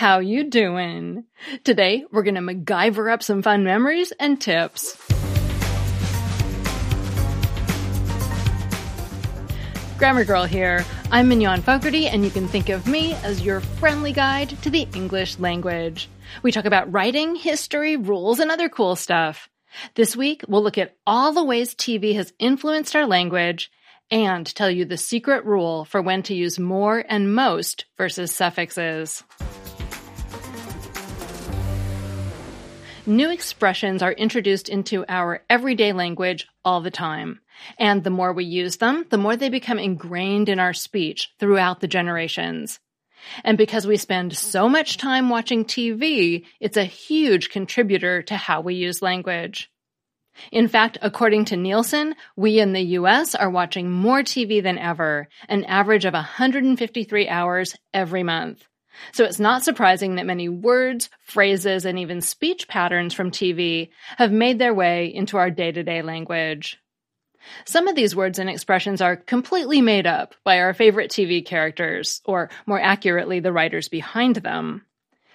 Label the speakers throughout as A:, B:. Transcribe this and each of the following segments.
A: How you doing? Today, we're gonna MacGyver up some fun memories and tips. Grammar Girl here. I'm Mignon Fogarty, and you can think of me as your friendly guide to the English language. We talk about writing, history, rules, and other cool stuff. This week, we'll look at all the ways TV has influenced our language and tell you the secret rule for when to use more and most versus suffixes. New expressions are introduced into our everyday language all the time. And the more we use them, the more they become ingrained in our speech throughout the generations. And because we spend so much time watching TV, it's a huge contributor to how we use language. In fact, according to Nielsen, we in the US are watching more TV than ever, an average of 153 hours every month. So it's not surprising that many words, phrases, and even speech patterns from TV have made their way into our day to day language. Some of these words and expressions are completely made up by our favorite TV characters, or more accurately, the writers behind them.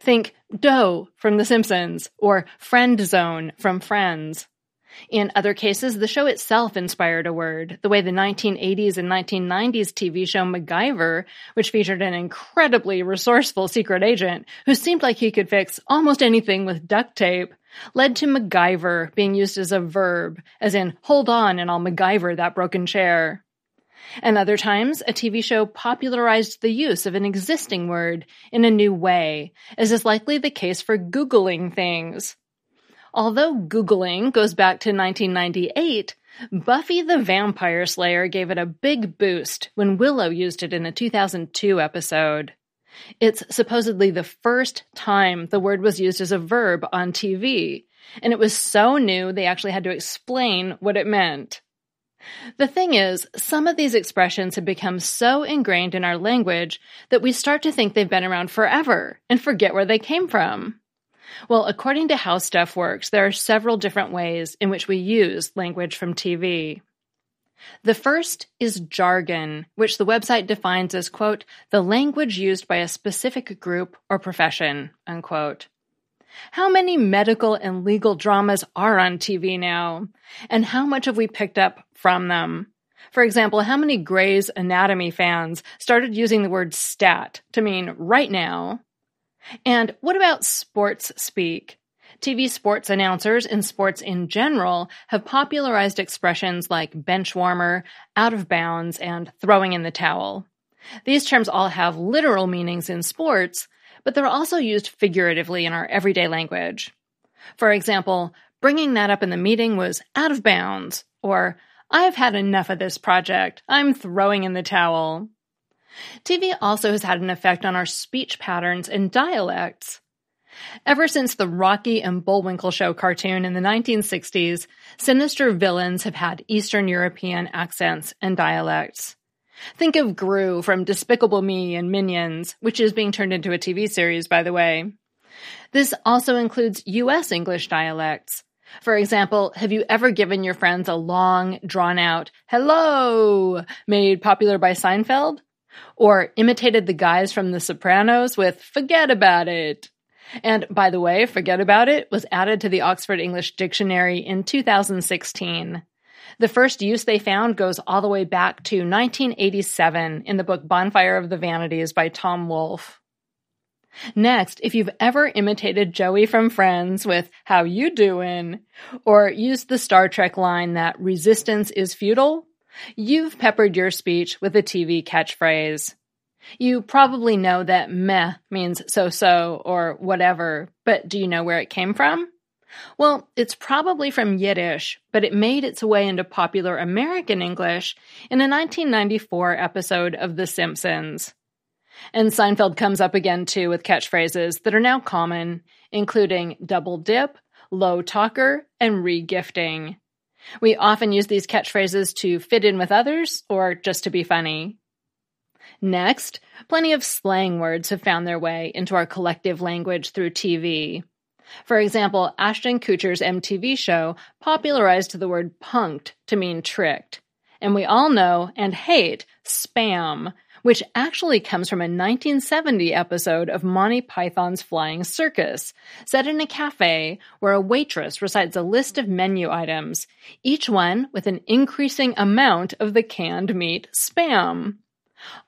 A: Think dough from The Simpsons, or friend zone from Friends. In other cases, the show itself inspired a word, the way the 1980s and 1990s TV show MacGyver, which featured an incredibly resourceful secret agent who seemed like he could fix almost anything with duct tape, led to MacGyver being used as a verb, as in, hold on and I'll MacGyver that broken chair. And other times, a TV show popularized the use of an existing word in a new way, as is likely the case for Googling things. Although Googling goes back to 1998, Buffy the Vampire Slayer gave it a big boost when Willow used it in a 2002 episode. It's supposedly the first time the word was used as a verb on TV, and it was so new they actually had to explain what it meant. The thing is, some of these expressions have become so ingrained in our language that we start to think they've been around forever and forget where they came from. Well, according to How Stuff Works, there are several different ways in which we use language from TV. The first is jargon, which the website defines as, quote, the language used by a specific group or profession, unquote. How many medical and legal dramas are on TV now? And how much have we picked up from them? For example, how many Grey's Anatomy fans started using the word stat to mean right now and what about sports speak? TV sports announcers and sports in general have popularized expressions like bench warmer, out of bounds, and throwing in the towel. These terms all have literal meanings in sports, but they're also used figuratively in our everyday language. For example, bringing that up in the meeting was out of bounds, or I've had enough of this project. I'm throwing in the towel. TV also has had an effect on our speech patterns and dialects. Ever since the Rocky and Bullwinkle Show cartoon in the 1960s, sinister villains have had Eastern European accents and dialects. Think of Gru from Despicable Me and Minions, which is being turned into a TV series, by the way. This also includes US English dialects. For example, have you ever given your friends a long, drawn out hello made popular by Seinfeld? Or imitated the guys from The Sopranos with Forget About It. And by the way, Forget About It was added to the Oxford English Dictionary in 2016. The first use they found goes all the way back to 1987 in the book Bonfire of the Vanities by Tom Wolfe. Next, if you've ever imitated Joey from Friends with How You Doing, or used the Star Trek line that resistance is futile, You've peppered your speech with a TV catchphrase. You probably know that meh means so so or whatever, but do you know where it came from? Well, it's probably from Yiddish, but it made its way into popular American English in a 1994 episode of The Simpsons. And Seinfeld comes up again too with catchphrases that are now common, including double dip, low talker, and regifting. We often use these catchphrases to fit in with others or just to be funny. Next, plenty of slang words have found their way into our collective language through TV. For example, Ashton Kutcher's MTV show popularized the word punked to mean tricked. And we all know and hate spam, which actually comes from a 1970 episode of Monty Python's Flying Circus, set in a cafe where a waitress recites a list of menu items, each one with an increasing amount of the canned meat spam.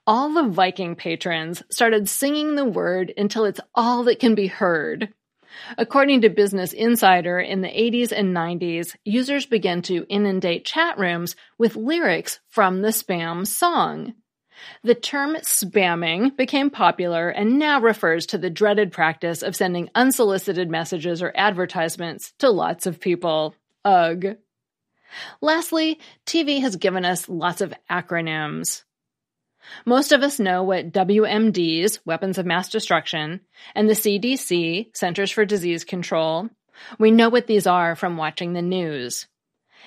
A: All the Viking patrons started singing the word until it's all that can be heard. According to Business Insider, in the 80s and 90s, users began to inundate chat rooms with lyrics from the spam song. The term spamming became popular and now refers to the dreaded practice of sending unsolicited messages or advertisements to lots of people. Ugh. Lastly, TV has given us lots of acronyms. Most of us know what WMDs, weapons of mass destruction, and the CDC, Centers for Disease Control. We know what these are from watching the news.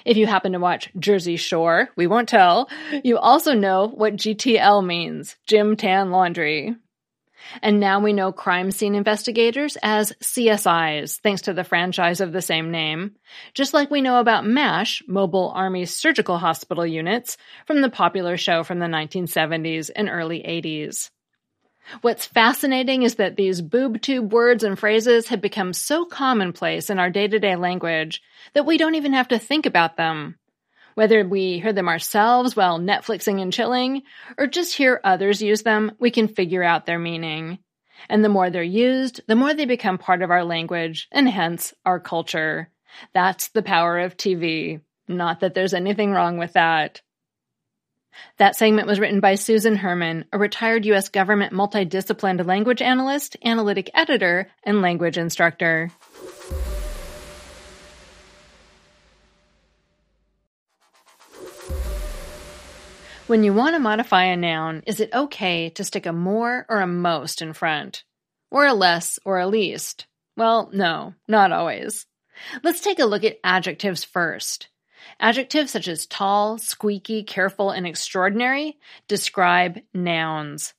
A: If you happen to watch Jersey Shore, we won't tell, you also know what GTL means Gym Tan Laundry. And now we know crime scene investigators as CSIs, thanks to the franchise of the same name, just like we know about MASH, Mobile Army Surgical Hospital Units, from the popular show from the 1970s and early 80s. What's fascinating is that these boob tube words and phrases have become so commonplace in our day to day language that we don't even have to think about them. Whether we hear them ourselves while Netflixing and chilling, or just hear others use them, we can figure out their meaning. And the more they're used, the more they become part of our language, and hence our culture. That's the power of TV. Not that there's anything wrong with that. That segment was written by Susan Herman, a retired U.S. government multidisciplined language analyst, analytic editor, and language instructor. When you want to modify a noun, is it okay to stick a more or a most in front? Or a less or a least? Well, no, not always. Let's take a look at adjectives first. Adjectives such as tall, squeaky, careful, and extraordinary describe nouns.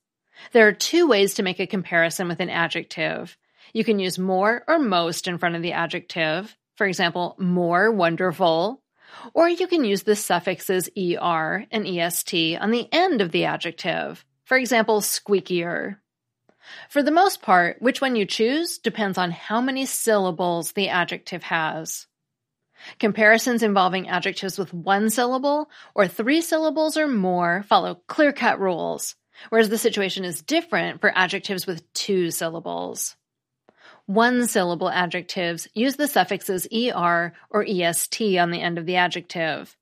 A: There are two ways to make a comparison with an adjective. You can use more or most in front of the adjective. For example, more wonderful or you can use the suffixes er and est on the end of the adjective. For example, squeakier. For the most part, which one you choose depends on how many syllables the adjective has. Comparisons involving adjectives with one syllable or three syllables or more follow clear cut rules, whereas the situation is different for adjectives with two syllables. One syllable adjectives use the suffixes er or est on the end of the adjective.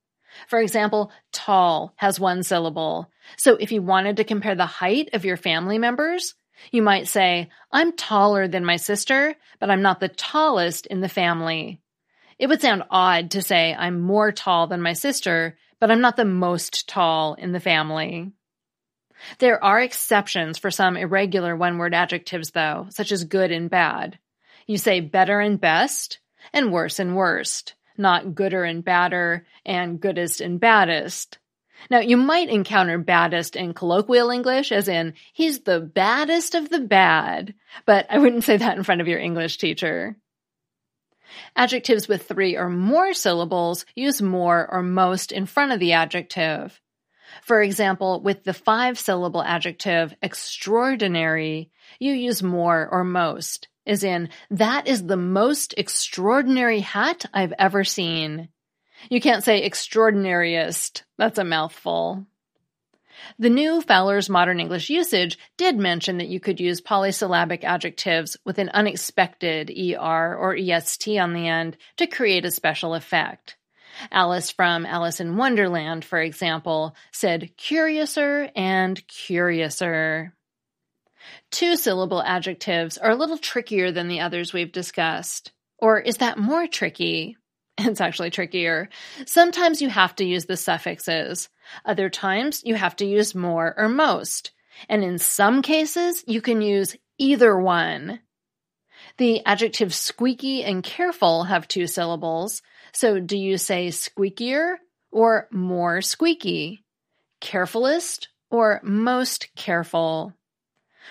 A: For example, tall has one syllable. So if you wanted to compare the height of your family members, you might say, I'm taller than my sister, but I'm not the tallest in the family. It would sound odd to say I'm more tall than my sister, but I'm not the most tall in the family. There are exceptions for some irregular one word adjectives, though, such as good and bad. You say better and best, and worse and worst, not gooder and badder, and goodest and baddest. Now, you might encounter baddest in colloquial English, as in, he's the baddest of the bad, but I wouldn't say that in front of your English teacher. Adjectives with three or more syllables use more or most in front of the adjective. For example, with the five syllable adjective extraordinary, you use more or most, as in, that is the most extraordinary hat I've ever seen. You can't say extraordinariest. That's a mouthful. The new Fowler's Modern English Usage did mention that you could use polysyllabic adjectives with an unexpected ER or EST on the end to create a special effect. Alice from Alice in Wonderland, for example, said curiouser and curiouser. Two syllable adjectives are a little trickier than the others we've discussed. Or is that more tricky? It's actually trickier. Sometimes you have to use the suffixes. Other times you have to use more or most. And in some cases, you can use either one. The adjectives squeaky and careful have two syllables. So do you say squeakier or more squeaky? Carefulest or most careful?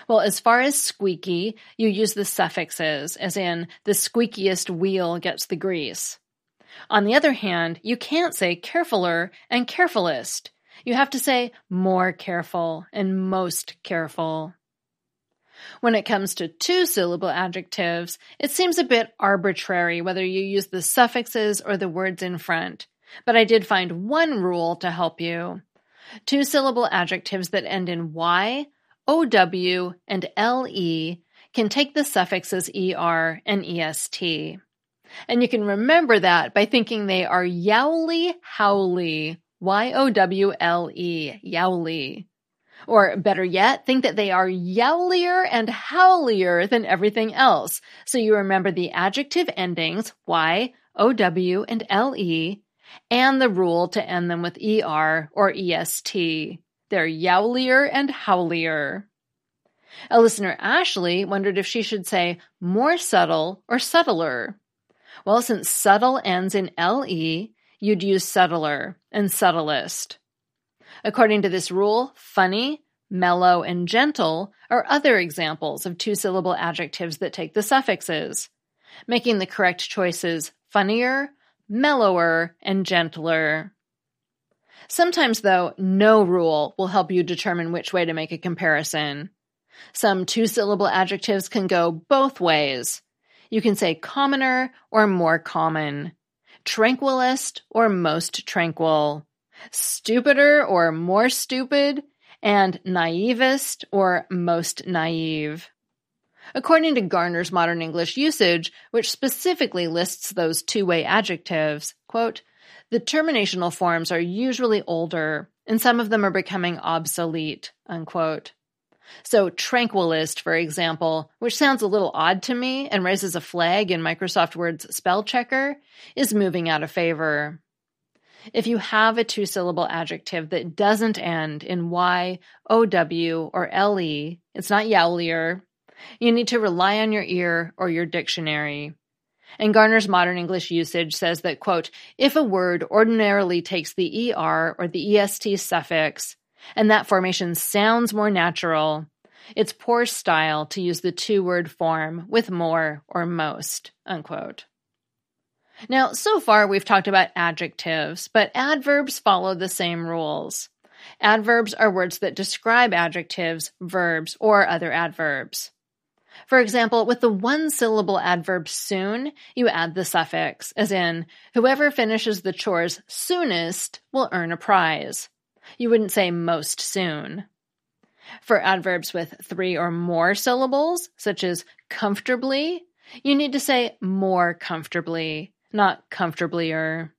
A: Well, as far as squeaky, you use the suffixes, as in, the squeakiest wheel gets the grease. On the other hand, you can't say carefuler and carefulest. You have to say more careful and most careful. When it comes to two syllable adjectives, it seems a bit arbitrary whether you use the suffixes or the words in front, but I did find one rule to help you. Two syllable adjectives that end in Y, OW, and LE can take the suffixes ER and EST. And you can remember that by thinking they are yowly howly, Y O W L E, yowly. Or better yet, think that they are yowlier and howlier than everything else. So you remember the adjective endings Y, O W, and L E, and the rule to end them with ER or EST. They're yowlier and howlier. A listener, Ashley, wondered if she should say more subtle or subtler. Well, since subtle ends in LE, you'd use subtler and subtlest. According to this rule, funny, mellow, and gentle are other examples of two syllable adjectives that take the suffixes, making the correct choices funnier, mellower, and gentler. Sometimes, though, no rule will help you determine which way to make a comparison. Some two syllable adjectives can go both ways. You can say commoner or more common, tranquilist or most tranquil, stupider or more stupid, and naivest or most naive. According to Garner's Modern English Usage, which specifically lists those two way adjectives, quote, the terminational forms are usually older, and some of them are becoming obsolete, unquote. So, tranquilist, for example, which sounds a little odd to me and raises a flag in Microsoft Word's spell checker, is moving out of favor. If you have a two syllable adjective that doesn't end in Y, OW, or LE, it's not yowlier, you need to rely on your ear or your dictionary. And Garner's modern English usage says that, quote, if a word ordinarily takes the ER or the EST suffix, and that formation sounds more natural, it's poor style to use the two word form with more or most, unquote. Now, so far we've talked about adjectives, but adverbs follow the same rules. Adverbs are words that describe adjectives, verbs, or other adverbs. For example, with the one syllable adverb soon, you add the suffix, as in, whoever finishes the chores soonest will earn a prize. You wouldn't say most soon. For adverbs with three or more syllables, such as comfortably, you need to say more comfortably, not comfortablier.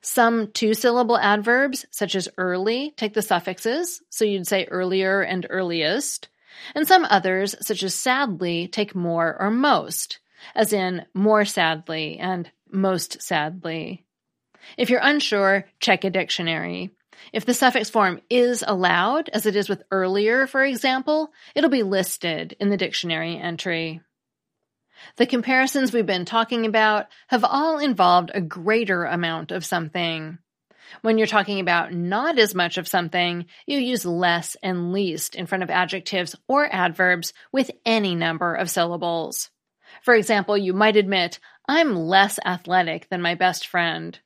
A: Some two syllable adverbs, such as early, take the suffixes, so you'd say earlier and earliest. And some others, such as sadly, take more or most, as in more sadly and most sadly. If you're unsure, check a dictionary. If the suffix form is allowed, as it is with earlier, for example, it'll be listed in the dictionary entry. The comparisons we've been talking about have all involved a greater amount of something. When you're talking about not as much of something, you use less and least in front of adjectives or adverbs with any number of syllables. For example, you might admit, I'm less athletic than my best friend.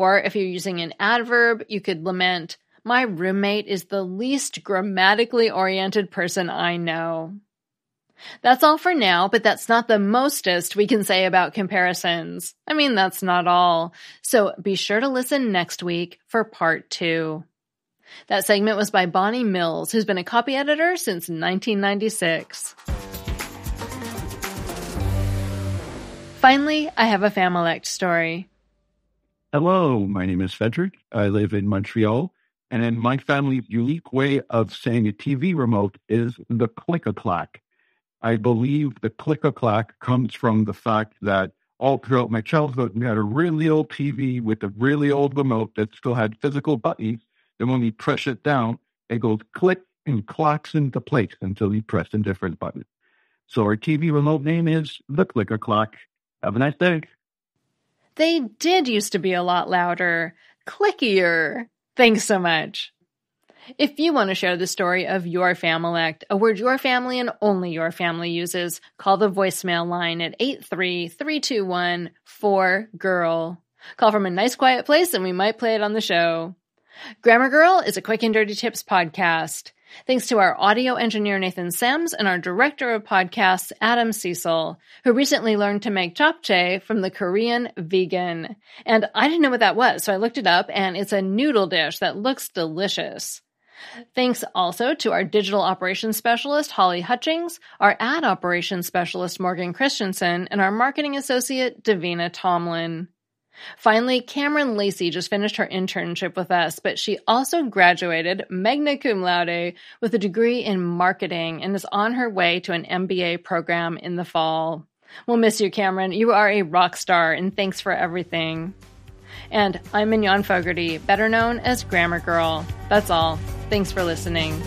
A: Or if you're using an adverb, you could lament, My roommate is the least grammatically oriented person I know. That's all for now, but that's not the mostest we can say about comparisons. I mean, that's not all. So be sure to listen next week for part two. That segment was by Bonnie Mills, who's been a copy editor since 1996. Finally, I have a Familect story.
B: Hello, my name is Frederick. I live in Montreal, and in my family's unique way of saying a TV remote is the click a clack. I believe the click a clack comes from the fact that all throughout my childhood, we had a really old TV with a really old remote that still had physical buttons. And when we press it down, it goes click and clacks into place until you press a different button. So our TV remote name is the Click a Clack. Have a nice day.
A: They did used to be a lot louder, clickier. Thanks so much. If you want to share the story of your Familect, a word your family and only your family uses, call the voicemail line at 83321 4GIRL. Call from a nice quiet place and we might play it on the show. Grammar Girl is a quick and dirty tips podcast. Thanks to our audio engineer Nathan Semes and our director of podcasts Adam Cecil, who recently learned to make japchae from the Korean vegan. And I didn't know what that was, so I looked it up and it's a noodle dish that looks delicious. Thanks also to our digital operations specialist, Holly Hutchings, our ad operations specialist, Morgan Christianson, and our marketing associate, Davina Tomlin. Finally, Kamryn Lacy just finished her internship with us, but she also graduated magna cum laude with a degree in marketing and is on her way to an MBA program in the fall. We'll miss you, Kamryn. You are a rock star, and thanks for everything. And I'm Mignon Fogarty, better known as Grammar Girl. That's all. Thanks for listening.